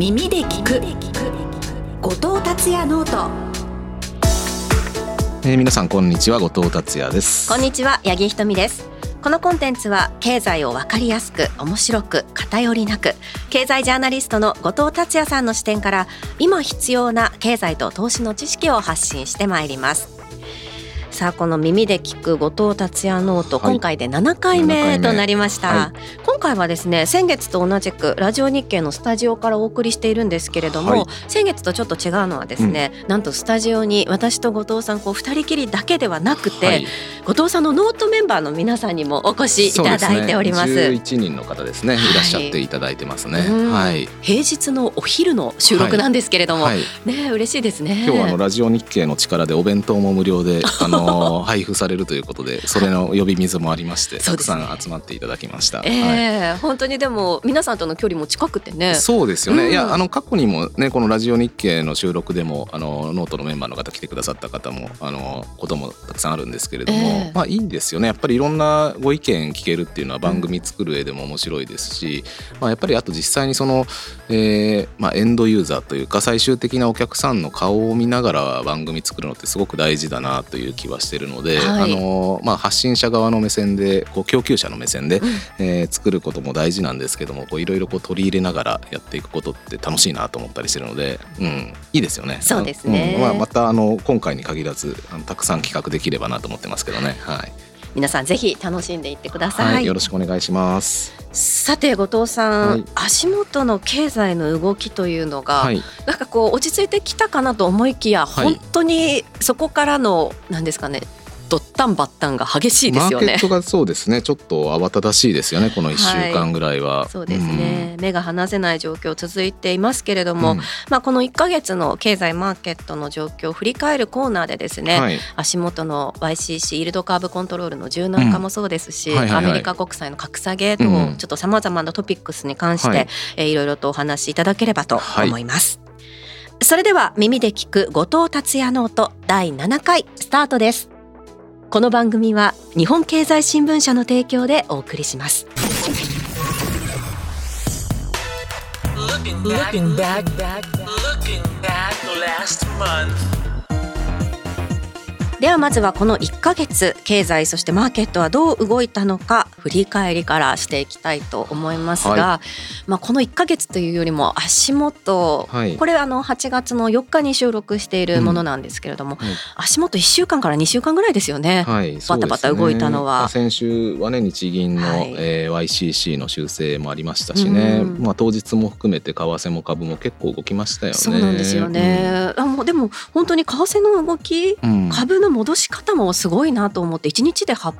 耳で聞く。後藤達也ノート。えー、皆さんこんにちは。後藤達也です。こんにちは。八木ひとみです。このコンテンツは経済をわかりやすく面白く偏りなく経済ジャーナリストの後藤達也さんの視点から今必要な経済と投資の知識を発信してまいりますさあこの耳で聞く後藤達也ノート、はい、今回で7回目となりました、はい、今回はですね先月と同じくラジオ日経のスタジオからお送りしているんですけれども、はい、先月とちょっと違うのはですね、うん、なんとスタジオに私と後藤さんこう2人きりだけではなくて、後藤さんのノートメンバーの皆さんにもお越しいただいております。すね、11人の方ですね、い。らっしゃっていただいてますね。はい。平日のお昼の収録なんですけれども、ね嬉しいですね。今日はあのラジオ日経の力でお弁当も無料であの配布されるということで、それの呼び水もありまして、たくさん集まっていただきました。ええー、本当にでも皆さんとの距離も近くてね。そうですよね。うん、いやあの過去にもねこのラジオ日経の収録でもあのノートのメンバーの方来てくださった方もあのこともたくさんあるんですけれども、えー、まあいいんですよね。やっぱりいろんなご意見聞けるっていうのは番組作る上でも面白いですし、うん、まあやっぱりあと実際にその、えー、まあエンドユーザーというか最終的なお客さんの顔を見ながら番組作るのってすごく大事だなという気はしてるので、はい、あのまあ発信者側の目線でこう供給者の目線で、うん、えー、作ることも大事なんですけども、こういろいろこう取り入れながらやっていくことって楽しいなと思ったりしてるので、うん、いいですよね。そうですね。うん、まあまたあの今回に限らずあのたくさん企画できればなと思ってますけどね。はい。皆さんぜひ楽しんでいってください、はい、よろしくお願いします。さて後藤さん、はい、足元の経済の動きというのが、はい、なんかこう落ち着いてきたかなと思いきや、本当にそこからの何ですかねドッタンバッタンが激しいですよね。マーケットがそうですね。ちょっと慌ただしいですよねこの1週間ぐらいは。はい、そうですね、うん、目が離せない状況続いていますけれども、うん、まあ、この1か月の経済マーケットの状況を振り返るコーナーでですね、はい、足元の YCC イールドカーブコントロールの柔軟化もそうですし、アメリカ国債の格下げと、ちょっとさまざまなトピックスに関して、はい。えー、いろいろとお話しいただければと思います。それでは耳で聞く後藤達也ノート第7回スタートです。この番組は日本経済新聞社の提供でお送りします Looking back, looking back last month ではまずはこの1ヶ月経済そしてマーケットはどう動いたのか振り返りからしていきたいと思いますが、はい、まあ、この1ヶ月というよりも足元、はい、これあの8月の4日に収録しているものなんですけれども、うん。はい、足元1週間から2週間ぐらいですよね、はい、バタバタ動いたのは。ね、先週はね日銀の、はい、えー、YCC の修正もありましたしね、まあ、当日も含めて為替も株も結構動きましたよね。そうなんですよね、うん、あもうでも本当に為替の動き、うん、株の戻し方もすごいなと思って1日で800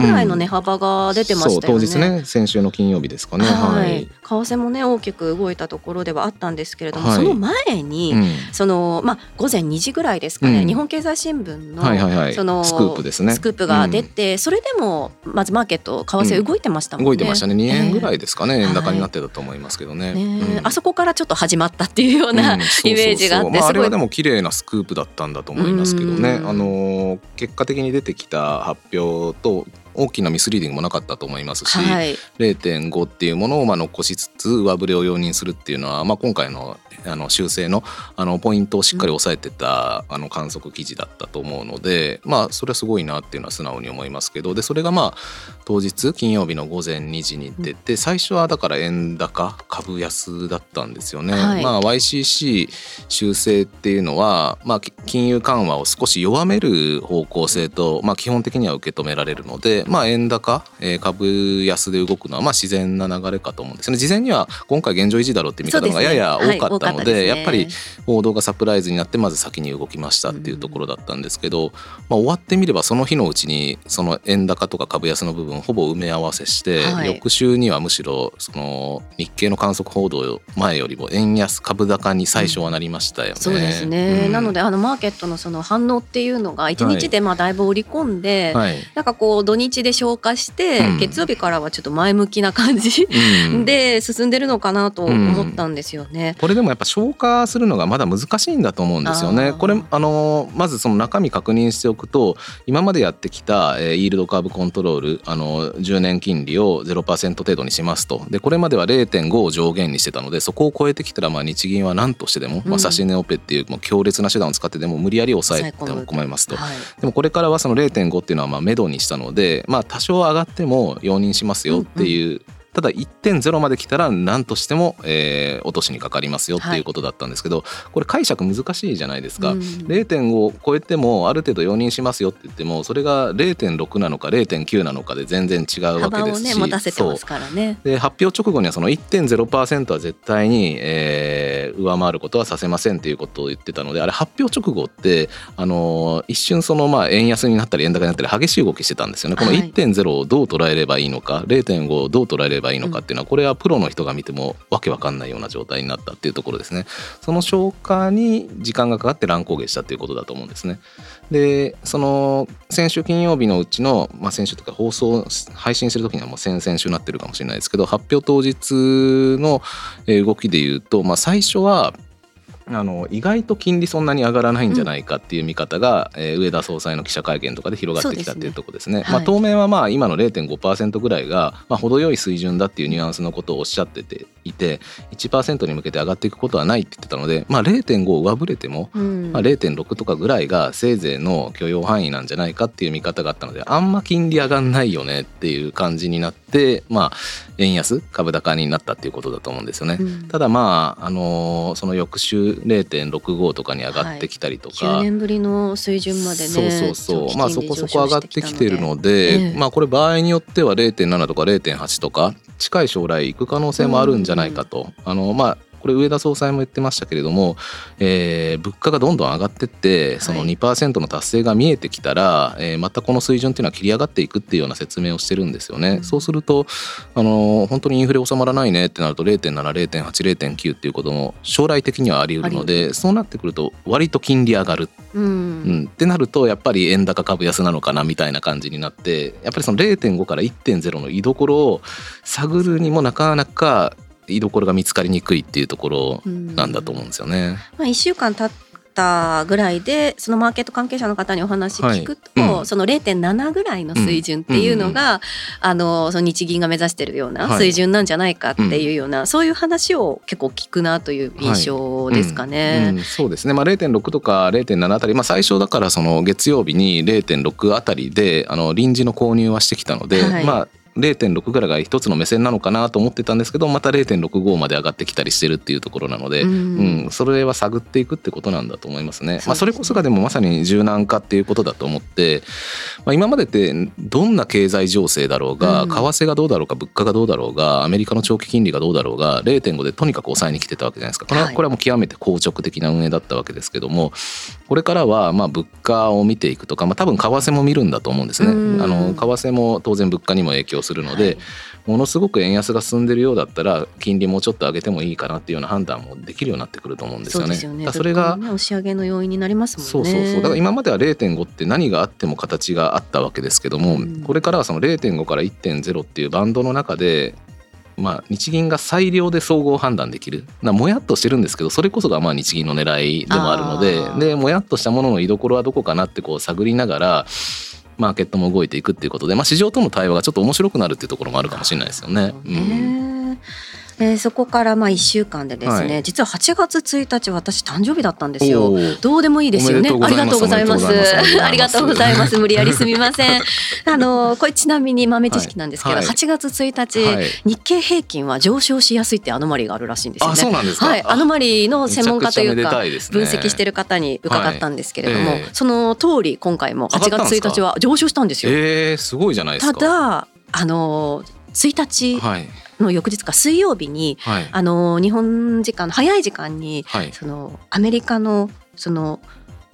円ぐらいの値幅が出てましたよね、うん、当日ね先週の金曜日ですかね。はい、為替もね大きく動いたところではあったんですけれども、はい、その前に、うん、そのまあ午前2時ぐらいですかね、うん、日本経済新聞の、はいはいはい、そのスクープですね。スクープが出て、それでもまずマーケット為替動いてましたもんね、動いてましたね。2円ぐらいですかね、えー、円高になってたと思いますけどね、ねあそこからちょっと始まったっていうような、イメージがあって、まあ、あれはでも綺麗なスクープだったんだと思いますけどね、あの結果的に出てきた発表と大きなミスリーディングもなかったと思いますし、はい、0.5っていうものをまあ残しつつ上振れを容認するっていうのは、まあ、今回のあの修正のあのポイントをしっかり押さえてた、あの観測記事だったと思うのでまあそれはすごいなっていうのは素直に思いますけどでそれがまあ当日金曜日の午前2時に出て、最初はだから円高株安だったんですよね。はい、まあ、YCC 修正っていうのは、まあ、金融緩和を少し弱める方向性と、まあ、基本的には受け止められるので、まあ、円高、えー、株安で動くのはまあ自然な流れかと思うんですね。事前には今回現状維持だろうって見方がやや多かったので、ねはい、やっぱり報道がサプライズになってまず先に動きましたっていうところだったんですけど、まあ、終わってみればその日のうちにその円高とか株安の部分ほぼ埋め合わせして、はい、翌週にはむしろその日経の観測報道前よりも円安株高に最初はなりましたよね。うん、そうですね、うん、なのであのマーケットのその反応っていうのが1日でまあだいぶ織り込んで、はい、なんかこう土日で消化して、うん、月曜日からはちょっと前向きな感じ、で進んでるのかなと思ったんですよね。これでもっぱ消化するのがまだ難しいんだと思うんですよね。これあのまずその中身確認しておくと今までやってきた、えー、イールドカーブコントロールあの10年金利を0%程度にしますと。でこれまでは0.5を上限にしてたのでそこを超えてきたらまあ日銀は何としてでも、うん、まあ、指値オペっていうもう強烈な手段を使ってでも無理やり抑えても困りますと、はい、でもこれからはその0.5っていうのはまあ目処にしたので、まあ、多少上がっても容認しますよっていう、うんうんただ1.0まで来たら何としても、えー、落としにかかりますよっていうことだったんですけど、はい、これ解釈難しいじゃないですか、うん、0.5を超えてもある程度容認しますよって言ってもそれが0.6なのか0.9なのかで全然違うわけですし、ね、持たせてますからね。で発表直後にはその1.0%は絶対に、えー、上回ることはさせませんっていうことを言ってたのであれ発表直後ってあの一瞬そのまあ円安になったり円高になったり激しい動きしてたんですよね。この1.0をどう捉えればいいのか0.5をどう捉えればいいのかっていうのはこれはプロの人が見てもわけわかんないような状態になったっていうところですね。その消化に時間がかかって乱高下したっていうことだと思うんですね。でその先週金曜日のうちの、まあ、先週とか放送配信する時にはもう先々週になってるかもしれないですけど発表当日の動きでいうと、まあ、最初はあの意外と金利そんなに上がらないんじゃないかっていう見方が、うん、えー、上田総裁の記者会見とかで広がってきたっていうところですね。すねまあ、当面はまあ今の0.5%ぐらいが、まあ、程よい水準だっていうニュアンスのことをおっしゃってていて1%に向けて上がっていくことはないって言ってたので、まあ、0.5上振れても、うん、まあ、0.6とかぐらいがせいぜいの許容範囲なんじゃないかっていう見方があったのであんま金利上がんないよねっていう感じになって、まあ、円安株高になったっていうことだと思うんですよね。うん、ただまあ、あのー、その翌週0.65とかに上がってきたりとか、はい、9年ぶりの水準までねそうそうそう。まあそこそこ上がってきてるので、まあこれ場合によっては0.7とか0.8とか近い将来行く可能性もあるんじゃないかと、あのまあこれ上田総裁も言ってましたけれども、えー、物価がどんどん上がってってその2%の達成が見えてきたら、はい、えー、またこの水準っていうのは切り上がっていくっていうような説明をしてるんですよね。うん、そうするとあの本当にインフレ収まらないねってなると0.70.80.9っていうことも将来的にはあり得るのでそうなってくると割と金利上がる、うん、うん、ってなるとやっぱり円高株安なのかなみたいな感じになってやっぱりその0.5から1.0の居所を探るにもなかなか居所が見つかりにくいっていうところなんだと思うんですよね。まあ、1週間経ったぐらいでそのマーケット関係者の方にお話聞くと、はい。うん、その0.7ぐらいの水準っていうのが、うん、あのその日銀が目指してるような水準なんじゃないかっていうような、はい、そういう話を結構聞くなという印象ですかね。はい。うん、そうですね、まあ、0.6とか0.7あたり、まあ、最初だからその月曜日に0.6あたりであの臨時の購入はしてきたので、まあ0.6ぐらいが一つの目線なのかなと思ってたんですけどまた0.65まで上がってきたりしてるっていうところなので、うん、うん、それは探っていくってことなんだと思いますね。そまあ、それこそがでもまさに柔軟化っていうことだと思って、まあ、今までってどんな経済情勢だろうが、為替がどうだろうか物価がどうだろうがアメリカの長期金利がどうだろうが0.5でとにかく抑えに来てたわけじゃないですか。これはこれはもう極めて硬直的な運営だったわけですけどもこれからはまあ物価を見ていくとか、まあ、多分為替も見るんだと思うんですね。あの為替も当然物価にも影響するので、はい、ものすごく円安が進んでるようだったら金利もうちょっと上げてもいいかなっていうような判断もできるようになってくると思うんですよね。そね。それが、ね、押し上げの要因になりますもんね。そうそうそう。だから今までは0.5って何があっても形があったわけですけども、うん、これからはその0.5から1.0っていうバンドの中でまあ、日銀が最良で総合判断できる。なもやっとしてるんですけどそれこそがまあ日銀の狙いでもあるのででもやっとしたものの居所はどこかなってこう探りながらマーケットも動いていくっていうことで、まあ、市場との対話がちょっと面白くなるっていうところもあるかもしれないですよね。うんえー、そこからまあ1週間でですね、はい、実は8月1日私誕生日だったんですよ。どうでもいいですよね。ありがとうございます。ありがとうございます。無理やりすみません。あのこれちなみに豆知識なんですけど、はい、8月1日、はい、日経平均は上昇しやすいってアノマリがあるらしいんですよね。はい。アノマリの専門家というか、ね、分析してる方に伺ったんですけれども、えー、その通り今回も8月1日は上昇したんですよ。えー、すごいじゃないですか。ただあの1日、はいの翌日か水曜日に、はい、あの日本時間の早い時間に、はい、そのアメリカのその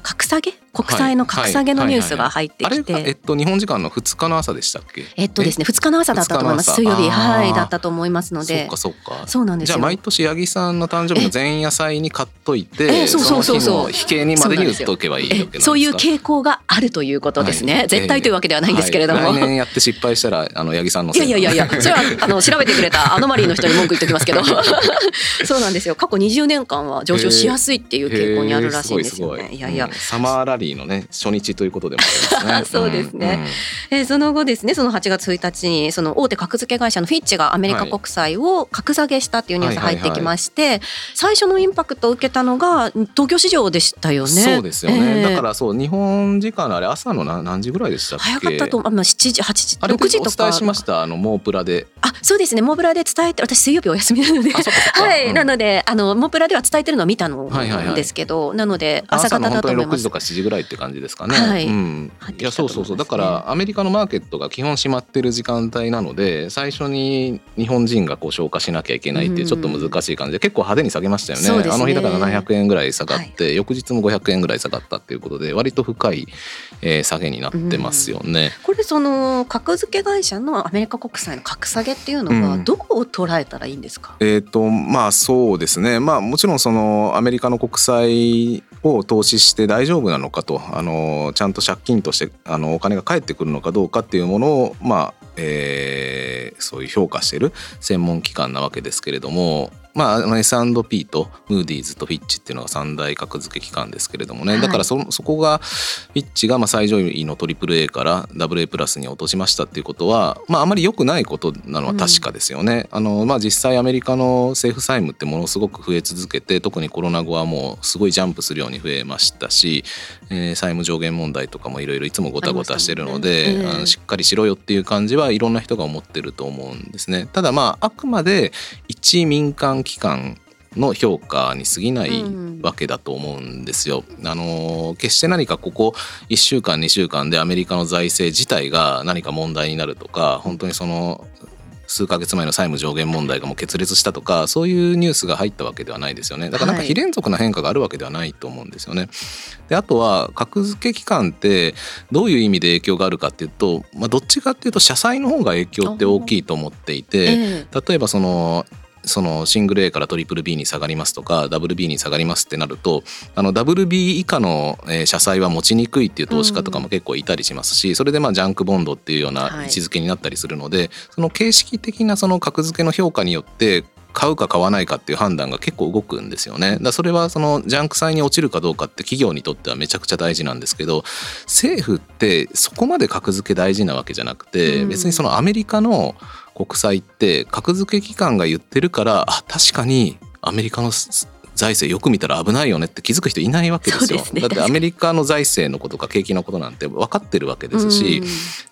格下げ国債の格下げのニュースが入ってきて、えっと日本時間の2日の朝でしたっけ？えっとですね2日の朝だったと思います。水曜日。はいだったと思いますので、そうかそうか。そうなんですじゃあ毎年八木さんの誕生日の前夜祭に買っといて、えそうそうそうそう。引けにまでに売っておけばいい。そういう傾向があるということですね。絶対というわけではないんですけれども、来年やって失敗したらあの八木さんのいやいやいやいやそれはあの 調べてくれたアノマリーの人に文句言っておきますけど、そうなんですよ。過去20年間は上昇しやすいっていう傾向にあるらしいんですよね。いやいや、サマーラリーのね初日ということでもありますね。そうですね。うん、えー、その後ですね、その8月1日にその大手格付け会社のフィッチがアメリカ国債を格下げしたっていうニュース入ってきまして、最初のインパクトを受けたのが東京市場でしたよね。そうですよね。えー、だからそう日本時間のあれ朝の何時ぐらいでしたっけ？早かったとあまあ7時8時6時とか。お伝えしましたあのモープラで。あそうですねモープラで伝えて私水曜日お休みなので、はい、うん、なのであのモープラでは伝えてるのは見たのですけど、はいはいはい、なので朝方だと思います。6時とか7時ぐらいって感じですかね。はい。うん、いやそうそうそう。だからアメリカのマーケットが基本閉まってる時間帯なので最初に日本人がこう消化しなきゃいけないっていうちょっと難しい感じで結構派手に下げましたよね。ね。あの日だから700円ぐらい下がって、はい、翌日も500円ぐらい下がったっていうことで割と深い、えー、下げになってますよね。これその格付け会社のアメリカ国債の格下げっていうのはどこを捉えたらいいんですか、うん、えっ、ー、とまあそうですね。まあもちろんそのアメリカの国債を投資して大丈夫なのかとあのちゃんと借金としてあのお金が返ってくるのかどうかっていうものをまあえー、そういう評価してる専門機関なわけですけれどもまあ、S&P とムーディーズとフィッチっていうのが三大格付け機関ですけれどもね、はい、だからそそこがフィッチがまあ最上位の AAA から AA プラスに落としましたっていうことは、まあ、あまり良くないことなのは確かですよね。うん、あのまあ、実際アメリカの政府債務ってものすごく増え続けて特にコロナ後はもうすごいジャンプするように増えましたし、えー、債務上限問題とかもいろいろいつもごたごたしてるので、ねえー、あのしっかりしろよっていう感じはいろんな人が思ってると思うんですね。ただまああくまで一民間機関の評価に過ぎないわけだと思うんですよ。うん、あの決して何かここ1週間2週間でアメリカの財政自体が何か問題になるとか本当にその数ヶ月前の債務上限問題がもう決裂したとかそういうニュースが入ったわけではないですよねだからなんか非連続な変化があるわけではないと思うんですよね。であとは格付け機関ってどういう意味で影響があるかっていうと、まあ、どっちかっていうと社債の方が影響って大きいと思っていて、例えばそのそのシングル A からトリプル B に下がりますとかダブル B に下がりますってなるとあのダブル B 以下の、え社債は持ちにくいっていう投資家とかも結構いたりしますし、うん、それでまあジャンクボンドっていうような位置づけになったりするので、はい、その形式的なその格付けの評価によって買うか買わないかっていう判断が結構動くんですよね。だそれはそのジャンク債に落ちるかどうかって企業にとってはめちゃくちゃ大事なんですけど政府ってそこまで格付け大事なわけじゃなくて、別にそのアメリカの国債って格付け機関が言ってるからあ確かにアメリカの財政よく見たら危ないよねって気づく人いないわけですよ。すね、だってアメリカの財政のことか景気のことなんて分かってるわけですし、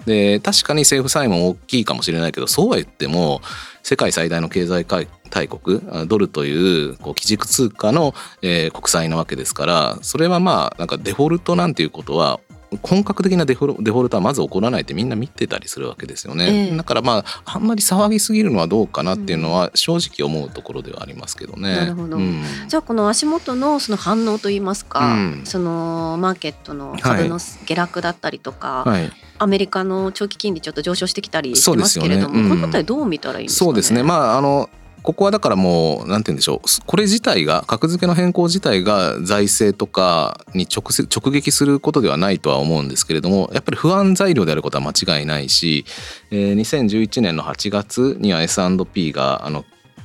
で確かに政府債務大きいかもしれないけどそうは言っても世界最大の経済大国ドルというこう基軸通貨の、えー、国債なわけですからそれはまあなんかデフォルトなんていうことは本格的なデフォデフォルトはまず起こらないってみんな見てたりするわけですよね、えー、だからまああんまり騒ぎすぎるのはどうかなっていうのは正直思うところではありますけどね。なるほど、うん、じゃあこの足元のその反応といいますか、うん、そのマーケットの株の下落だったりとか、はい、アメリカの長期金利ちょっと上昇してきたりしてますけれども、ね。うん、この辺りどう見たらいいんですか、ね、そうですね。まああのここはだからもうなんて言うんでしょうこれ自体が格付けの変更自体が財政とかに直直撃することではないとは思うんですけれどもやっぱり不安材料であることは間違いないし、えー、2011年の8月には S&P があの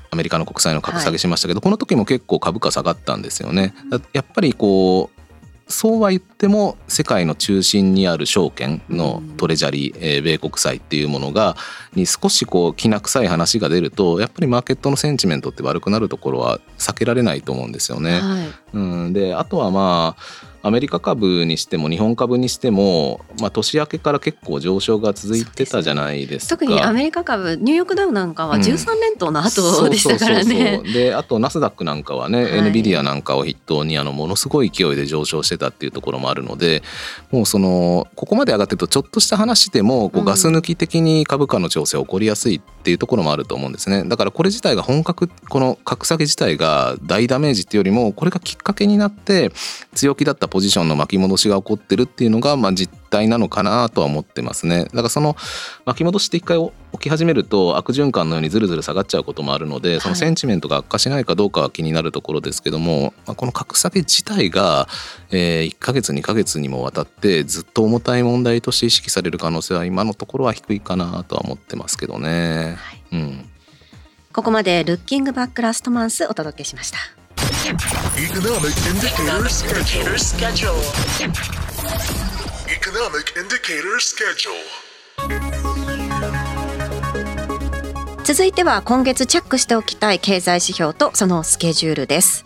アメリカの国債の格下げしましたけど、はい、この時も結構株価下がったんですよね。やっぱりこうそうは言っても世界の中心にある証券のトレジャリー、えー、米国債っていうものがに少しこうきな臭い話が出るとやっぱりマーケットのセンチメントって悪くなるところは避けられないと思うんですよね。はい、うん、であとはまあアメリカ株にしても日本株にしても、まあ、年明けから結構上昇が続いてたじゃないですか。特にアメリカ株ニューヨークダウなんかは13連投の後でしたからね。であとナスダックなんかはね、はい、エヌビディアなんかを筆頭にあのものすごい勢いで上昇してたっていうところもあるのでもうそのここまで上がってるとちょっとした話でもこうガス抜き的に株価の調整起こりやすいっていうところもあると思うんですね。だからこれ自体が本格この格下げ自体が大ダメージっていうよりもこれがきっかけになって強気だったポポジションの巻き戻しが起こってるっていうのが、まあ、実態なのかなとは思ってますねだからその巻き戻しって一回起き始めると悪循環のようにずるずる下がっちゃうこともあるのでそのセンチメントが悪化しないかどうかは気になるところですけども、まあ、この格下げ自体が、えー、1ヶ月2ヶ月にもわたってずっと重たい問題として意識される可能性は今のところは低いかなとは思ってますけどね。はい、うんここまでルッキングバックラストマンスお届けしました。Economic indicator schedule. Economic indicator schedule. 続いては今月チェックしておきたい経済指標とそのスケジュールです。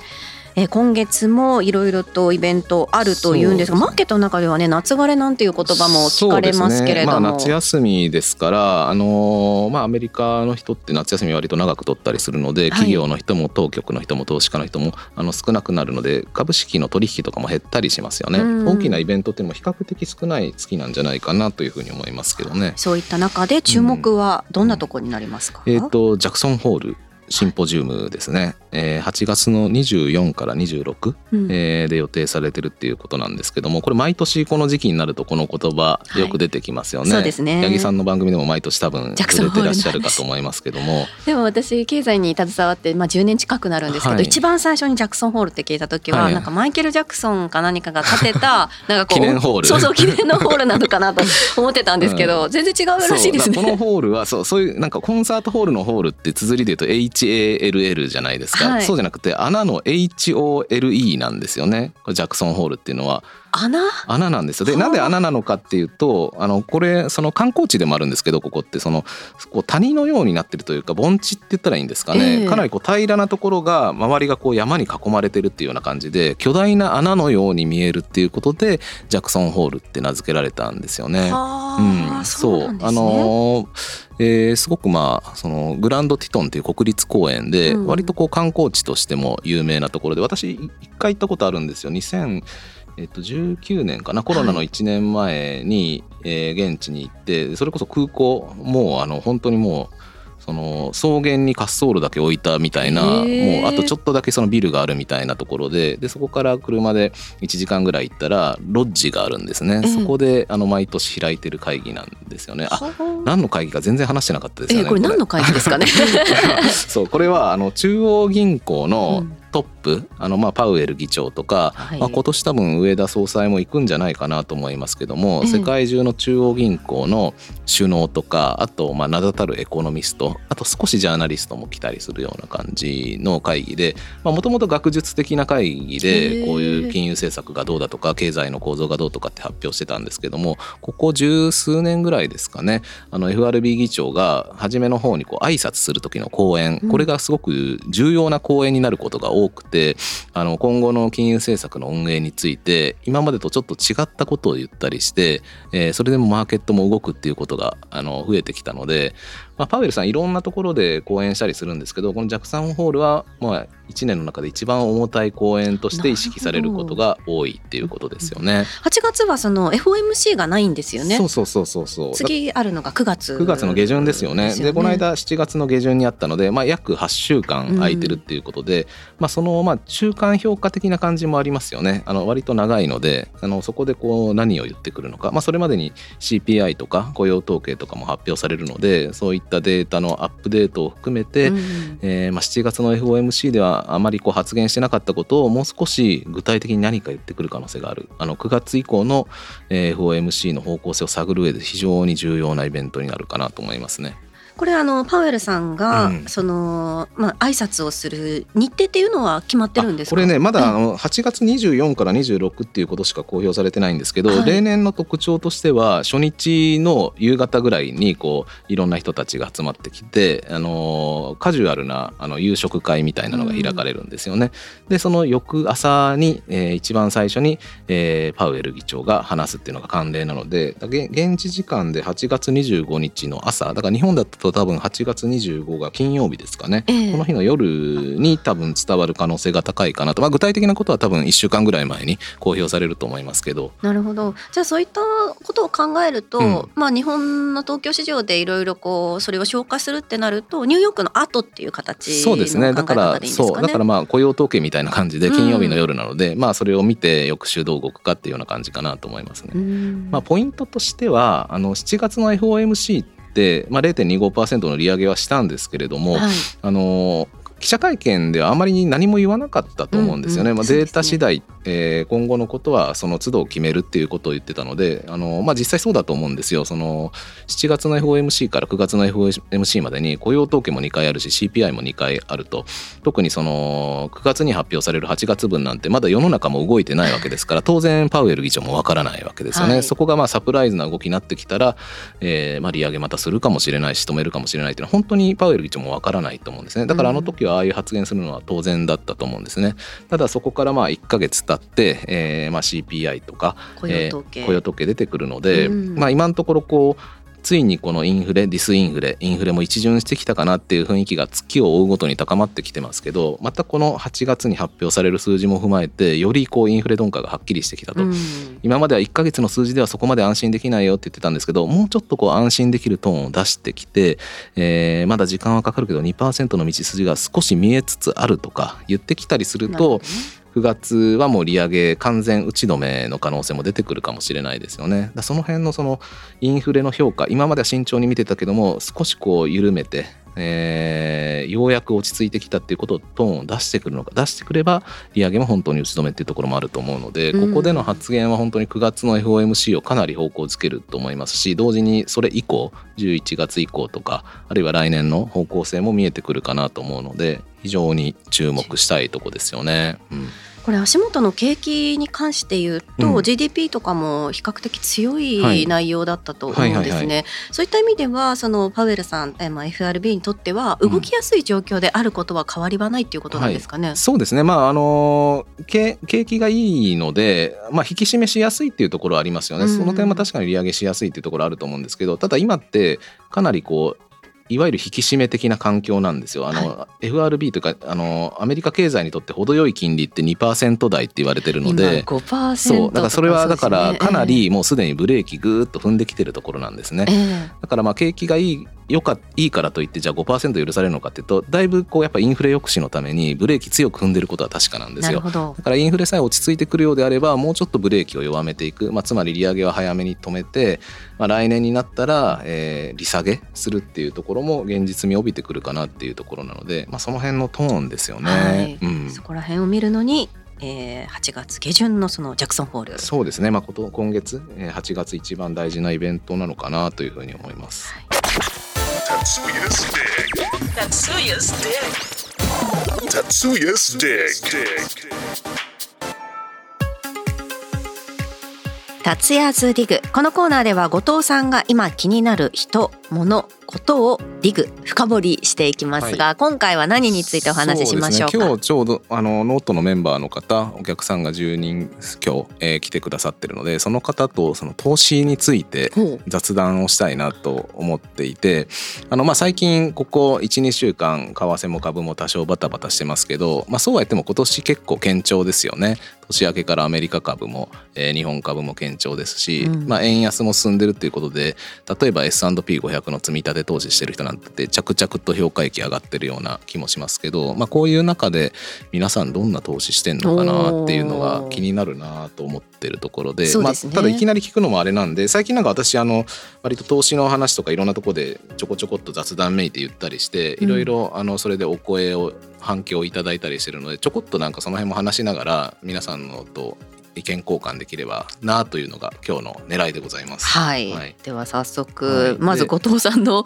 えー、今月もいろいろとイベントあるというんですがマーケットの中ではね夏枯れなんていう言葉も聞かれますけれども、ね。まあ、夏休みですからあのー、まあアメリカの人って夏休み割と長く取ったりするので、企業の人も当局の人も投資家の人もあの少なくなるので株式の取引とかも減ったりしますよね、うん、大きなイベントっていうのも比較的少ない月なんじゃないかなというふうに思いますけどね。そういった中で注目はどんなところになりますか、うん、えっ、ー、とジャクソンホールシンポジウムですね、えー、8月の24から26、うん、えー、で予定されてるっていうことなんですけどもこれ毎年この時期になるとこの言葉よく出てきますよね、はい、そうですね。八木さんの番組でも毎年多分触れてらっしゃるかと思いますけども。でも私経済に携わって、まあ、10年近くなるんですけど、はい、一番最初にジャクソンホールって聞いた時は、はい、なんかマイケル・ジャクソンか何かが建てた なんかこう記念ホール。そうそう記念のホールなのかなと思ってたんですけど、うん、全然違うらしいですね。このホールはそうそういうなんかコンサートホールのホールって綴りで言うと HALL じゃないですか、はい、そうじゃなくて穴の HOLE なんですよねジャクソンホールっていうのは。穴？穴なんですよ。でなんで穴なのかっていうとあのこれその観光地でもあるんですけどここってそのこう谷のようになってるというか盆地って言ったらいいんですかね、えー、かなりこう平らなところが周りがこう山に囲まれてるっていうような感じで巨大な穴のように見えるっていうことでジャクソンホールって名付けられたんですよね。うん、そう、ね、あのえー、すごくまあそのグランドティトンっていう国立公園で割とこう観光地としても有名なところで私一回行ったことあるんですよ。2000えっと、19年かなコロナの1年前に、はい、えー、現地に行ってそれこそ空港もうあの本当にもうその草原に滑走路だけ置いたみたいなもうあとちょっとだけそのビルがあるみたいなところででそこから車で1時間ぐらい行ったらロッジがあるんですね、そこであの毎年開いてる会議なんですよね。あ何の会議か全然話してなかったですよね、これ何の会議ですかね？そうこれはあの中央銀行のトップあのまあパウエル議長とか、はい、まあ、今年多分上田総裁も行くんじゃないかなと思いますけども、世界中の中央銀行の首脳とかあとまあ名だたるエコノミストあと少しジャーナリストも来たりするような感じの会議でもともと学術的な会議でこういう金融政策がどうだとか経済の構造がどうとかって発表してたんですけどもここ十数年ぐらいですかねあの FRB 議長が初めの方にこう挨拶する時の講演これがすごく重要な講演になることが多多くてあの今後の金融政策の運営について今までとちょっと違ったことを言ったりして、えー、それでもマーケットも動くっていうことがあの増えてきたのでまあ、パウエルさんいろんなところで講演したりするんですけどこのジャクサンホールはまあ1年の中で一番重たい講演として意識されることが多いっていうことですよね。8月はその FOMC がないんですよね。そうそうそうそうそう。次あるのが9月。9月の下旬ですよね。で、ね、この間7月の下旬にあったので、まあ約8週間空いてるっていうことで、うん、まあそのまあ中間評価的な感じもありますよね。あの割と長いので、あのそこでこう何を言ってくるのか、まあそれまでに CPI とか雇用統計とかも発表されるので、そういったデータのアップデートを含めて、うん、えー、まあ、7月の FOMC ではあまりこう発言してなかったことをもう少し具体的に何か言ってくる可能性があるあの9月以降の FOMC の方向性を探る上で非常に重要なイベントになるかなと思いますね。これあのパウエルさんが、うん、そのまあ挨拶をする日程っていうのは決まってるんですこれねまだあの8月24から26っていうことしか公表されてないんですけど、はい、例年の特徴としては初日の夕方ぐらいにこういろんな人たちが集まってきてあのカジュアルなあの夕食会みたいなのが開かれるんですよね。うん、でその翌朝に、えー、一番最初に、えー、パウエル議長が話すっていうのが慣例なので現地時間で8月25日の朝だから日本だとと多分8月25が金曜日ですかね、えー、この日の夜に多分伝わる可能性が高いかなと、まあ、具体的なことは多分1週間ぐらい前に公表されると思いますけど。なるほど。じゃあそういったことを考えると、うん、まあ、日本の東京市場でいろいろこうそれを消化するってなるとニューヨークの後っていう形そうですね。だからそう。だからまあ雇用統計みたいな感じで金曜日の夜なので、うん、まあそれを見て翌週どう動くかっていうような感じかなと思いますね。まあ、ポイントとしてはあの7月の FOMC って、まあ、0.25%の利上げはしたんですけれども、はい、あの記者会見ではあまり何も言わなかったと思うんですよね。うんうん、まあ、データ次第、ねえー、今後のことはその都度決めるっていうことを言ってたのであの、まあ、実際そうだと思うんですよ。その7月の FOMC から9月の FOMC までに雇用統計も2回あるし CPI も2回あると特にその9月に発表される8月分なんてまだ世の中も動いてないわけですから当然パウエル議長もわからないわけですよね。はい、そこがまあサプライズな動きになってきたら、えーまあ、利上げまたするかもしれないし止めるかもしれないっていうのは本当にパウエル議長もわからないと思うんですね。だからあの時はああいう発言するのは当然だったと思うんですね。ただそこからまあ1か月経って、えーまあ、CPI とか雇用統計,、えー、雇用統計出てくるので、うん、まあ、今のところこうついにこのインフレディスインフレインフレも一巡してきたかなっていう雰囲気が月を追うごとに高まってきてますけどまたこの8月に発表される数字も踏まえてよりこうインフレ鈍化がはっきりしてきたと、うん、今までは1か月の数字ではそこまで安心できないよって言ってたんですけどもうちょっとこう安心できるトーンを出してきて、えー、まだ時間はかかるけど2%の道筋が少し見えつつあるとか言ってきたりすると、9月はもう利上げ完全打ち止めの可能性も出てくるかもしれないですよね。だその辺のそのインフレの評価今までは慎重に見てたけども少しこう緩めて、えー、ようやく落ち着いてきたっていうことをトーンを出してくるのか出してくれば利上げも本当に打ち止めっていうところもあると思うので、ここでの発言は本当に9月の FOMC をかなり方向づけると思いますし同時にそれ以降11月以降とかあるいは来年の方向性も見えてくるかなと思うので非常に注目したいとこですよね。うんこれ足元の景気に関して言うと、うん、GDP とかも比較的強い内容だったと思うんですね。そういった意味ではそのパウエルさん、えまあ、FRB にとっては動きやすい状況であることは変わりはないっていうことなんですかね？はい、そうですね。まああの景景気がいいので、まあ引き締めしやすいっていうところはありますよね。その点は確かに利上げしやすいっていうところあると思うんですけど、ただ今ってかなりこういわゆる引き締め的な環境なんですよ。あの、はい、FRB というかあのアメリカ経済にとって程よい金利って2%台って言われてるのでそうだからそれはだからかなりもうすでにブレーキぐーっと踏んできてるところなんですね。えー、だからまあ景気がいいよかいいからといってじゃあ5%許されるのかっていうとだいぶこうやっぱインフレ抑止のためにブレーキ強く踏んでることは確かなんですよ。だからインフレさえ落ち着いてくるようであればもうちょっとブレーキを弱めていく、まあ、つまり利上げは早めに止めて、まあ、来年になったら、えー、利下げするっていうところも現実味を帯びてくるかなっていうところなので、まあ、その辺のトーンですよね、はい。うん、そこら辺を見るのにえー、8月下旬のそのジャクソンホール。そうですね、まあ、今月8月一番大事なイベントなのかなというふうに思います。はい達也's dig このコーナーでは後藤さんが今気になる人物ことを dig 深掘りしていきますが、はい、今回は何についてお話ししましょうか、ね、今日ちょうどあのノートのメンバーの方お客さんが10人今日、えー、来てくださってるのでその方とその投資について雑談をしたいなと思っていてあの、まあ、最近ここ12週間為替も株も多少バタバタしてますけど、まあ、そうは言っても今年結構堅調ですよね。年明けからアメリカ株も、えー、日本株も堅調ですし、うん、まあ、円安も進んでるっていうことで例えば S&P500 の積み立て投資してる人なんて着々と評価益上がってるような気もしますけど、まあ、こういう中で皆さんどんな投資してんのかなっていうのが気になるなと思ってるところで、ね、まあ、ただいきなり聞くのもあれなんで最近なんか私あの割と投資の話とかいろんなとこでちょこちょこっと雑談めいて言ったりしていろいろそれでお声を反響をいただいたりしてるのでちょこっとなんかその辺も話しながら皆さんのと意見交換できればなというのが今日の狙いでございます。はい、はい、では早速、はい、まず後藤さんの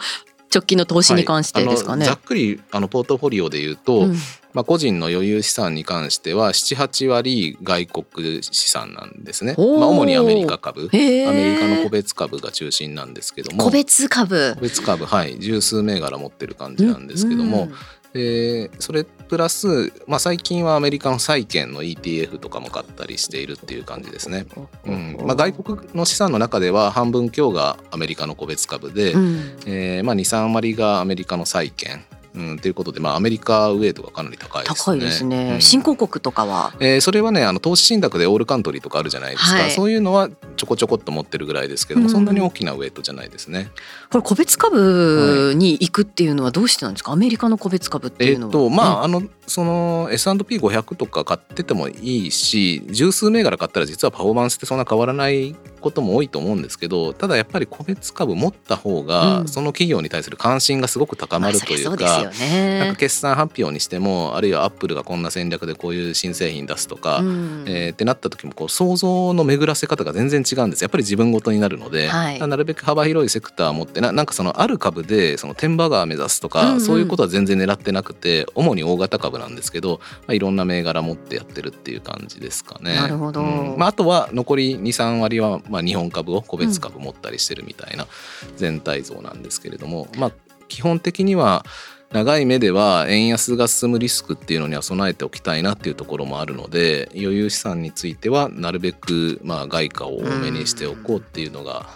直近の投資に関してですかね。はい、ざっくりあのポートフォリオで言うと、うん、まあ、個人の余裕資産に関しては78割外国資産なんですね、まあ、主にアメリカ株。アメリカの個別株が中心なんですけども個別株個別株はい十数銘柄持ってる感じなんですけども、うんでそれプラス、まあ、最近はアメリカの債券の ETF とかも買ったりしているっていう感じですね。うん。まあ、外国の資産の中では半分強がアメリカの個別株で、うん、えー、まあ、23割がアメリカの債券うん、ということで、まあ、アメリカウェイトがかなり高いですね。高いですね。うん、新興国とかは、えー、それはねあの投資信託でオールカントリーとかあるじゃないですか、はい、そういうのはちょこちょこっと持ってるぐらいですけども、うん、そんなに大きなウェイトじゃないですね。これ個別株に行くっていうのはどうしてなんですか？アメリカの個別株っていうのは。えー、とまあ、あのその S&P500 とか買っててもいいし十数銘柄買ったら実はパフォーマンスってそんな変わらないことも多いと思うんですけどただやっぱり個別株持った方が、その企業に対する関心がすごく高まるというか,、なんか決算発表にしてもあるいはアップルがこんな戦略でこういう新製品出すとか、うん、えー、ってなった時もこう想像の巡らせ方が全然違うんです。やっぱり自分ごとになるので、はい、なるべく幅広いセクターを持ってななんかそのある株でそのテンバガー目指すとか、うんうん、そういうことは全然狙ってなくて主に大型株なんですけど、まあ、いろんな銘柄持ってやってるっていう感じですかね。なるほど、うん、まあ、あとは残り23割はまあ日本株を個別株持ったりしてるみたいな全体像なんですけれども、まあ、基本的には長い目では円安が進むリスクっていうのには備えておきたいなっていうところもあるので余裕資産についてはなるべくまあ外貨を多めにしておこうっていうのが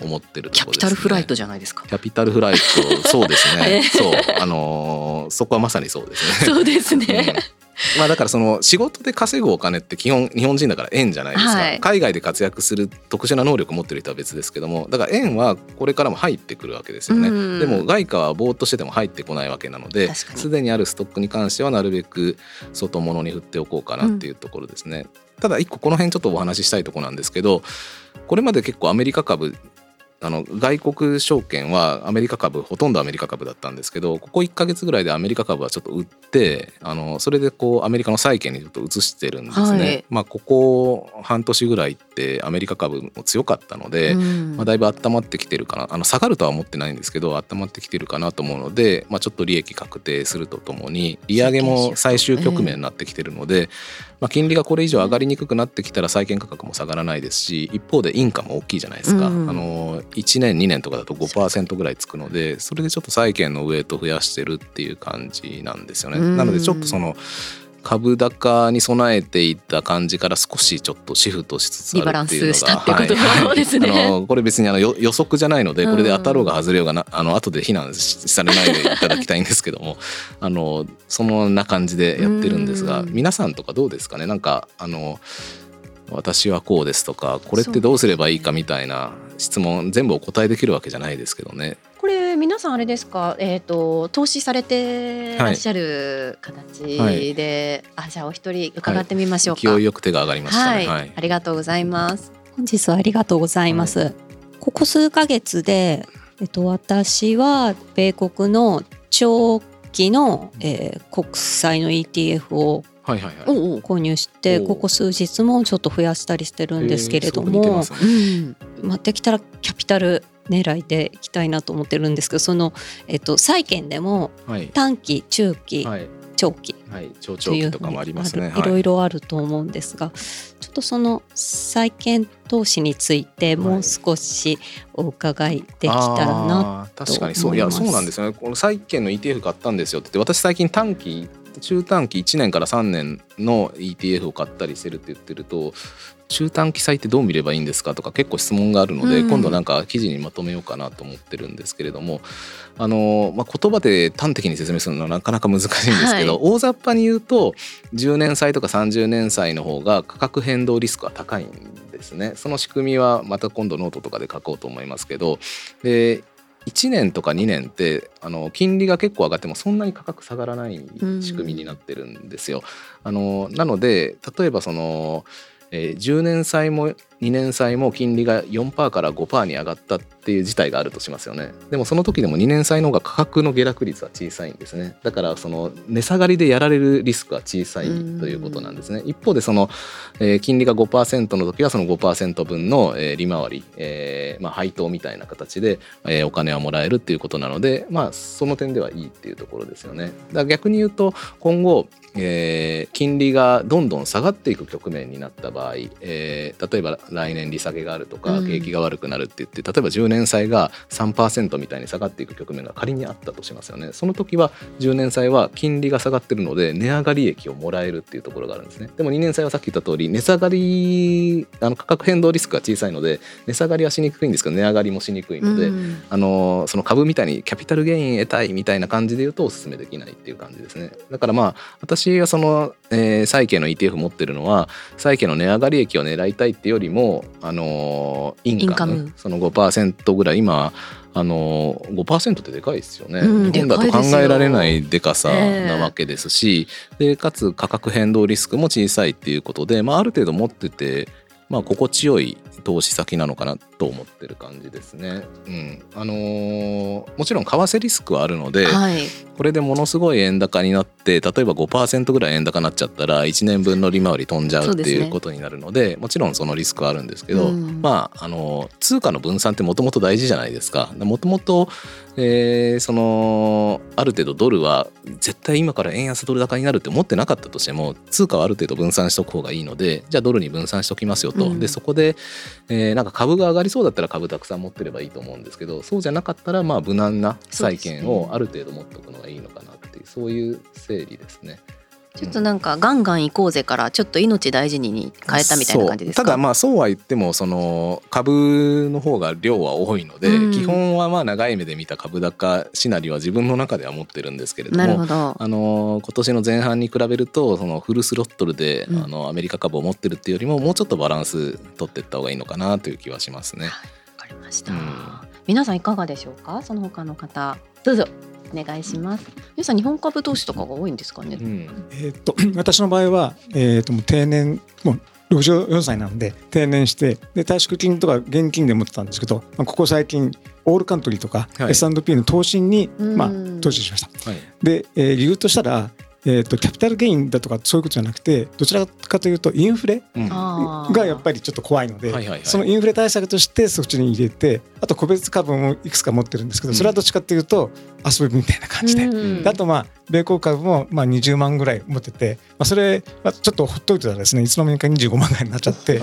思ってるところです、ね、キャピタルフライトじゃないですか。キャピタルフライト、そうですね。そう、あのー、そこはまさにそうですね。そうですね。うん まあだからその仕事で稼ぐお金って基本日本人だから円じゃないですか、はい、海外で活躍する特殊な能力を持ってる人は別ですけどもだから円はこれからも入ってくるわけですよね、でも外貨はぼーっとしてても入ってこないわけなのですでにあるストックに関してはなるべく外物に振っておこうかなっていうところですね、うん、ただ一個この辺ちょっとお話ししたいとこなんですけどこれまで結構アメリカ株あの外国証券はアメリカ株ほとんどアメリカ株だったんですけどここ1か月ぐらいでアメリカ株はちょっと売ってあのそれでこうアメリカの債券にちょっと移してるんですね。はい、まあ、ここ半年ぐらいってアメリカ株も強かったので、うん、まあ、だいぶ温まってきてるかな。あの下がるとは思ってないんですけど温まってきてるかなと思うので、まあ、ちょっと利益確定するとともに利上げも最終局面になってきてるので、まあ、金利がこれ以上上がりにくくなってきたら債券価格も下がらないですし一方でインカも大きいじゃないですか。うん、あの1年2年とかだと5%ぐらいつくのでそれでちょっと債券のウエイト増やしてるっていう感じなんですよね。なのでちょっとその株高に備えていた感じから少しちょっとシフトしつつあるっていうのが、はい、あのこれ別にあの予測じゃないのでこれで当たろうが外れようがなあの後で非難されないでいただきたいんですけどもあのそんな感じでやってるんですが皆さんとかどうですかね？なんかあの私はこうですとかこれってどうすればいいかみたいな質問全部お答えできるわけじゃないですけどね。皆さんあれですか、えーと、投資されてらっしゃる形で、はい。はい、あじゃあお一人伺ってみましょうか、はい、勢いよく手が上がりましたね、はい、ありがとうございます。本日はありがとうございます、ここ数ヶ月で、えっと、私は米国の長期の、えー、国債の ETF をはいはいはい、購入してここ数日もちょっと増やしたりしてるんですけれども、ねうん。まあ、できたらキャピタル狙いでいきたいなと思ってるんですけどその、えっと、債券でも短期、中期、はい、長期とかもありますね。いろいろあると思うんですが、ちょっとその債券投資についてもう少しお伺いできたらなと確かにそう。いやそうなんですよね。この債券の ETF 買ったんですよって私最近短期中短期1年から3年の ETF を買ったりしてるって言ってると中短期債ってどう見ればいいんですかとか結構質問があるので、うん、今度なんか記事にまとめようかなと思ってるんですけれどもあの、まあ、言葉で端的に説明するのはなかなか難しいんですけど、はい、大雑把に言うと10年債とか30年債の方が価格変動リスクは高いんですね。その仕組みはまた今度ノートとかで書こうと思いますけどで1年とか2年ってあの金利が結構上がってもそんなに価格下がらない仕組みになってるんですよ。あのなので例えばそのえー、10年債も2年債も金利が4%から5%に上がったっていう事態があるとしますよね。でもその時でも2年債の方が価格の下落率は小さいんですね。だからその値下がりでやられるリスクは小さいということなんですね。一方でその、えー、金利が5%の時はその5%分の、えー、利回り、えーまあ、配当みたいな形で、えー、お金はもらえるっていうことなのでまあその点ではいいっていうところですよね。だから逆に言うと今後えー、金利がどんどん下がっていく局面になった場合、えー、例えば来年利下げがあるとか景気が悪くなるって言って例えば10年債が3%みたいに下がっていく局面が仮にあったとしますよね。その時は10年債は金利が下がってるので値上がり益をもらえるっていうところがあるんですね。でも2年債はさっき言った通り値下がりあの価格変動リスクが小さいので値下がりはしにくいんですけど値上がりもしにくいので、あのその株みたいにキャピタルゲイン得たいみたいな感じで言うとお勧めできないっていう感じですね。だからまあ私はその、えー、債券の ETF 持ってるのは債券の値上がり益を狙いたいっていうよりもあのインカム。その5%ぐらい。今あの5%ってでかいですよね、うん、日本だと考えられないでかさなわけですし、えー、でかつ価格変動リスクも小さいっていうことで、まあ、ある程度持ってて、まあ、心地よい投資先なのかなと思ってる感じですね。うん。あのー、もちろん為替リスクはあるので、はい、これでものすごい円高になって例えば5%ぐらい円高になっちゃったら1年分の利回り飛んじゃうっていうことになるので、ね、もちろんそのリスクはあるんですけど、うん、まああの通貨の分散ってもともと大事じゃないですか。もともとえー、そのある程度ドルは絶対今から円安ドル高になるって思ってなかったとしても通貨はある程度分散しとく方がいいのでじゃあドルに分散しときますよと、うん、でそこで、えー、なんか株が上がりそうだったら株たくさん持ってればいいと思うんですけどそうじゃなかったらまあ無難な債券をある程度持っておくのがいいのかなっていうそういう整理ですね。ちょっとなんかガンガン行こうぜからちょっと命大事にに変えたみたいな感じですか？ただまあそうは言ってもその株の方が量は多いので、うん、基本はまあ長い目で見た株高シナリオは自分の中では持ってるんですけれどもあの今年の前半に比べるとそのフルスロットルで、あのアメリカ株を持ってるっていうよりももうちょっとバランス取っていった方がいいのかなという気はしますね。わ、かりました、うん、皆さんいかがでしょうか？その他の方。どうぞお願いします。皆さん日本株投資とかが多いんですかね？うん、えっと 私の場合はえっ、ともう定年もう64歳なので定年してで退職金とか現金で持ってたんですけど、まあ、ここ最近オールカントリーとか S&P の投資に、まあ、投資しました。はい、で、えー、理由としたらえーと、キャピタルゲインだとかそういうことじゃなくてどちらかというとインフレがやっぱりちょっと怖いので、そのインフレ対策としてそっちに入れてあと個別株もいくつか持ってるんですけどそれはどっちかというと遊びみたいな感じで、うん、あとまあ米国株もまあ20万ぐらい持ってて、まあ、それちょっとほっといてたらですねいつの間にか25万ぐらいになっちゃって。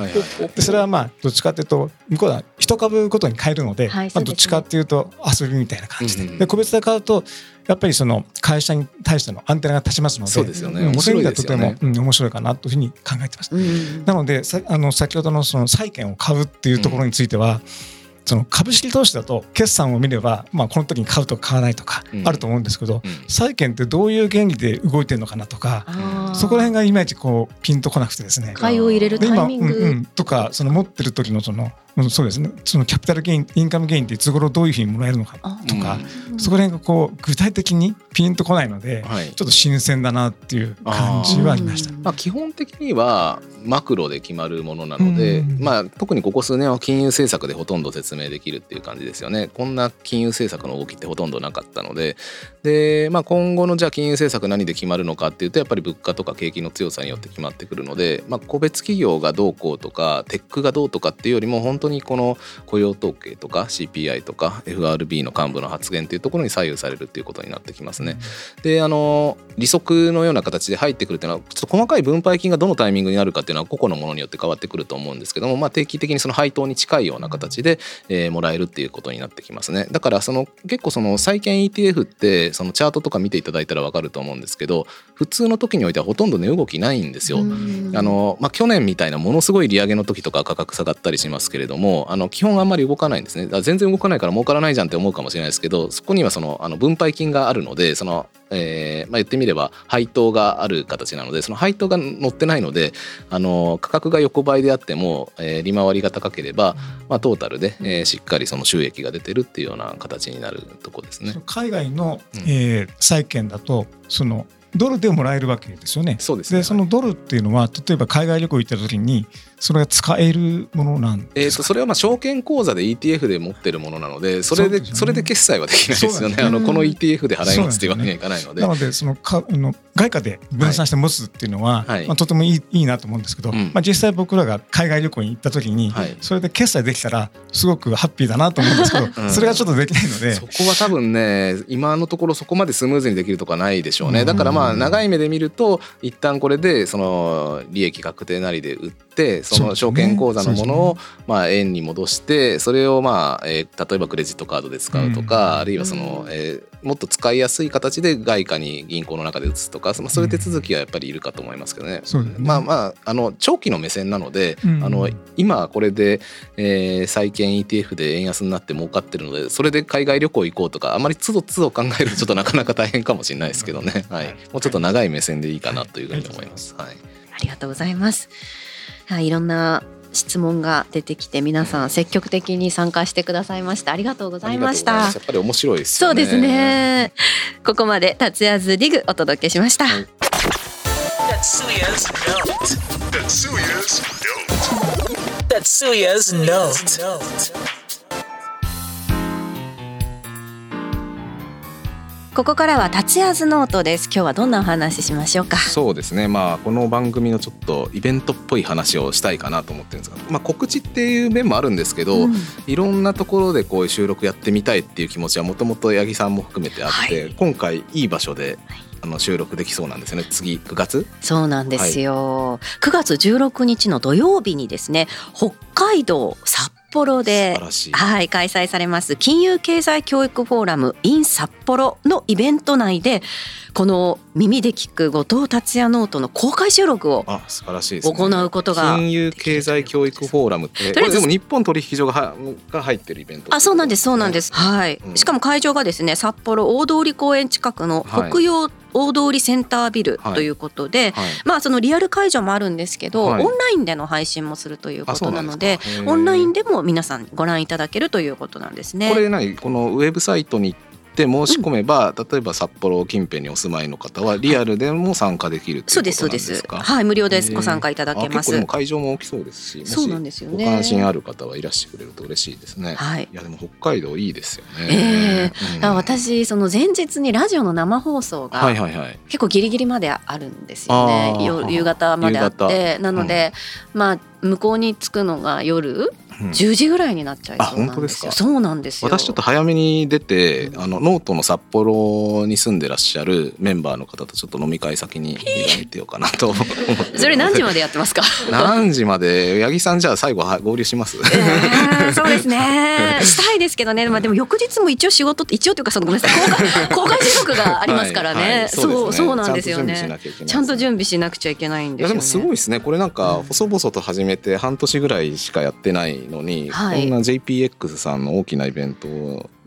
でそれはまあどっちかというと向こうは一株ごとに買えるので,、まあ、どっちかというと遊びみたいな感じで。で個別で買うとやっぱりその会社に対してのアンテナが立ちますのでそうですよね。面白いですよね、うん、面白いかなというふうに考えてます。なのでさあの先ほどのその債券を買うっていうところについては、うん。その株式投資だと決算を見れば、まあ、この時に買うとか買わないとかあると思うんですけど、債券ってどういう原理で動いてるのかなとかそこら辺がいまいちこうピンとこなくてですね。買いを入れるタイミング、うんうん、とかその持ってる時のそのそうですね。そのキャピタルゲインインカムゲインっていつ頃どういうふうにもらえるのかとか、そこら辺がこう具体的にピンとこないので、はい、ちょっと新鮮だなっていう感じはありました。まあ、基本的にはマクロで決まるものなので、まあ、特にここ数年は金融政策でほとんど説明できるっていう感じですよね。こんな金融政策の動きってほとんどなかったので。で、まあ、今後のじゃあ金融政策何で決まるのかっていうとやっぱり物価とか景気の強さによって決まってくるので、まあ、個別企業がどうこうとかテックがどうとかっていうよりも本当にこの雇用統計とか CPI とか FRB の幹部の発言っていうところに左右されるっていうことになってきますね。であの利息のような形で入ってくるっていうのはちょっと細かい分配金がどのタイミングになるかっていうのは個々のものによって変わってくると思うんですけども、まあ、定期的にその配当に近いような形で、えー、もらえるっていうことになってきますね。だからその結構その債券 ETF ってそのチャートとか見ていただいたら分かると思うんですけど普通の時においてはほとんど値動きないんですよ。あのまあ、去年みたいなものすごい利上げの時とか価格下がったりしますけれどもあの基本あんまり動かないんですね全然動かないから儲からないじゃんって思うかもしれないですけどそこにはそのあの分配金があるのでそのえーまあ、言ってみれば配当がある形なのでその配当が乗ってないのであの価格が横ばいであっても、えー、利回りが高ければ、まあ、トータルで、えー、しっかりその収益が出てるっていうような形になるとこですね。海外の、えー、債券だとそのドルでもらえるわけですよね。そうです、ね、でそのドルっていうのは例えば海外旅行行った時にそれが使えるものなんえー、とそれはまあ証券口座で ETF で持ってるものなのでそれでそ、ね,、れで決済はできないですよね、ね、あのこの ETF で払いますっていうわけにはいかないので。なのでそのかあの外貨で分散して持つっていうのは、はい、まあ、とてもいいいいなと思うんですけど、うん、まあ、実際僕らが海外旅行に行った時に、はい、それで決済できたらすごくハッピーだなと思うんですけど、うん、それがちょっとできないので。そこは多分ね今のところそこまでスムーズにできるとかないでしょうね、だからままあ長い目で見ると一旦これでその利益確定なりで売ってその証券口座のものをまあ円に戻してそれをまあえ例えばクレジットカードで使うとかあるいはそのえもっと使いやすい形で外貨に銀行の中で移すとかそういう手続きはやっぱりいるかと思いますけどね。まあまああの長期の目線なのであの今これでえ債券 ETF で円安になって儲かってるのでそれで海外旅行行こうとかあまりつどつど考えるとちょっとなかなか大変かもしれないですけどね、はい、もうちょっと長い目線でいいかなというふうに思います。はい、ありがとうございます。はい、いろんな質問が出てきて皆さん積極的に参加してくださいました。ありがとうございました。やっぱり面白いです、ね、そうですね。ここまで達也ズディグお届けしました、はい、ここからは達也ズノートです。今日はどんなお話しましょうか？そうですね。まあこの番組のちょっとイベントっぽい話をしたいかなと思ってるんですが、まあ、告知っていう面もあるんですけど、うん、いろんなところでこういう収録やってみたいっていう気持ちはもともと八木さんも含めてあって、はい、今回いい場所で、あの収録できそうなんですよね。次9月？そうなんですよ、はい、9月16日の土曜日にですね北海道札幌ではい開催されます金融経済教育フォーラム in 札幌のイベント内でこの耳で聞く後藤達也ノートの公開収録をあ素晴らしいです、ね、行うことが金融経済教育フォーラムってでも日本取引所がが入ってるイベントあそうなんですそうなんです、はい、うん、しかも会場がですね札幌大通公園近くの北洋大通センタービルということで、はい。はい、まあそのリアル会場もあるんですけど、はい、オンラインでの配信もするということなのでオンラインでも皆さんご覧いただけるということなんですね。これ何？このウェブサイトにって申し込めば、うん、例えば札幌近辺にお住まいの方はリアルでも参加できるそうですそうです。はい無料ですご参加いただけます、会場も大きそうですしそうなんですよね。ご関心ある方はいらしてくれると嬉しいですね。はい。いやでも北海道いいですよね。えー、うん、私その前日にラジオの生放送が結構ギリギリまであるんですよね、夕方まであって。なので、うん、まあ向こうに着くのが夜10時ぐらいになっちゃいそうなんですよ。そうなんです私ちょっと早めに出て、あのノートの札幌に住んでらっしゃるメンバーの方とちょっと飲み会先に行ってようかなと それ何時までやってますか？何時まで？八木さんじゃあ最後は合流します、えー、そうですね。したいですけどね、まあ、でも翌日も一応仕事一応というかそのごめんなさい。公開公開収録がありますからね。はいはい、そう、ね、そうなんですよね。ちゃんと準備しなくちゃいけないんですよ、ね、でもすごいですね。これなんか細々と始めて半年ぐらいしかやってないのに、はい、こんな JPX さんの大きなイベント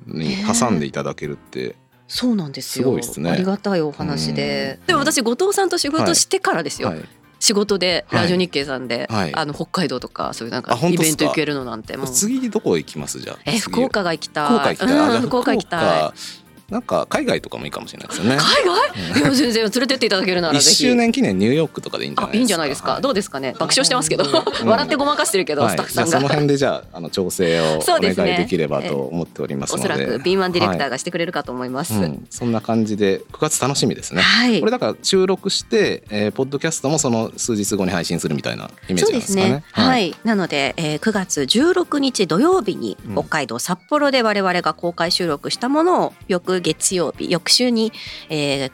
に挟んでいただけるって。そうなんですよ。すね、ありがたいお話で。でも私後藤さんと仕事してからですよ。はい。はい仕事でラジオ日経さんで、はい、あの北海道とかそういうなんかイベント行けるのなんてもう。次どこ行きます？じゃあえ福岡が行きたい。福岡行きたい、福岡行きたいなんか海外とかもいいかもしれないですよね。海外？いや全然連れてっていただけるならぜひ。周年記念ニューヨークとかでいいんじゃないですか。いいんじゃないですか？どうですかね？爆笑してますけど、笑ってごまかしてるけど、スタッフさんが。その辺でじゃああの調整をお願いできればと思っておりますので。おそらく敏腕ディレクターがしてくれるかと思います。そんな感じで9月楽しみですね。はい。これだから収録して、えー、ポッドキャストもその数日後に配信するみたいなイメージですかね。はい。なので、えー、9月16日土曜日に北海道札幌で我々が公開収録したものを翌月曜日翌週に、えー、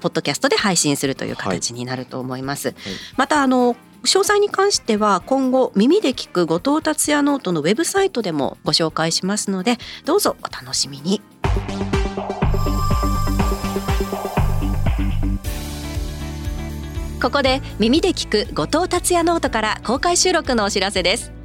ポッドキャストで配信するという形になると思います。はい、またあの詳細に関しては今後耳で聞く後藤達也ノートのウェブサイトでもご紹介しますのでどうぞお楽しみに。ここで耳で聞く後藤達也ノートから公開収録のお知らせです。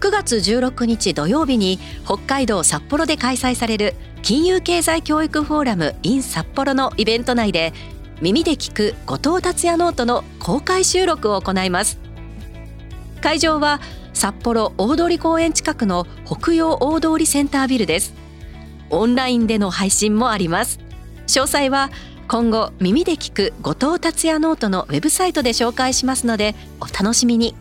9月16日土曜日に北海道札幌で開催される金融経済教育フォーラム in 札幌のイベント内で耳で聞く後藤達也ノートの公開収録を行います。会場は札幌大通公園近くの北洋大通センタービルです。オンラインでの配信もあります。詳細は今後耳で聞く後藤達也ノートのウェブサイトで紹介しますのでお楽しみに。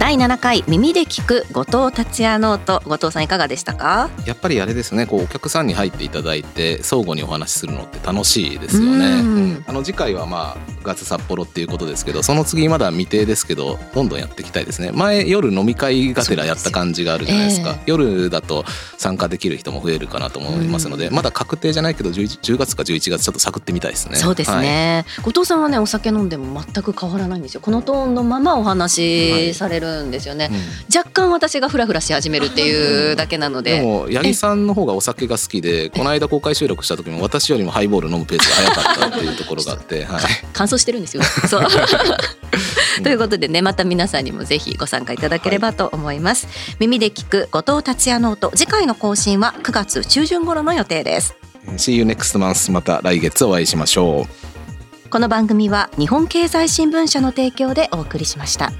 第7回耳で聞く後藤達也ノート。後藤さんいかがでしたか？やっぱりあれですね。こうお客さんに入っていただいて相互にお話しするのって楽しいですよね、うん、あの次回はまあガツ札幌っていうことですけどその次まだ未定ですけどどんどんやっていきたいですね。前夜飲み会がてらやった感じがあるじゃないですか、えー、夜だと参加できる人も増えるかなと思いますので、うん、まだ確定じゃないけど 10, 10, 月か11月ちょっと探ってみたいですね。そうですね、はい、後藤さんはねお酒飲んでも全く変わらないんですよ。このトーンのままお話しされるんですよね、はいうん。若干私がフラフラし始めるっていう だけなので。でも八木さんの方がお酒が好きでこの間公開収録した時も私よりもハイボール飲むペースが早かったっていうところがあって、はい、乾燥してるんですよ。そう。ということでねまた皆さんにもぜひご参加いただければと思います、はい、耳で聞く後藤達也ノート次回の更新は9月中旬頃の予定です。See you next month また来月お会いしましょう。この番組は日本経済新聞社の提供でお送りしました。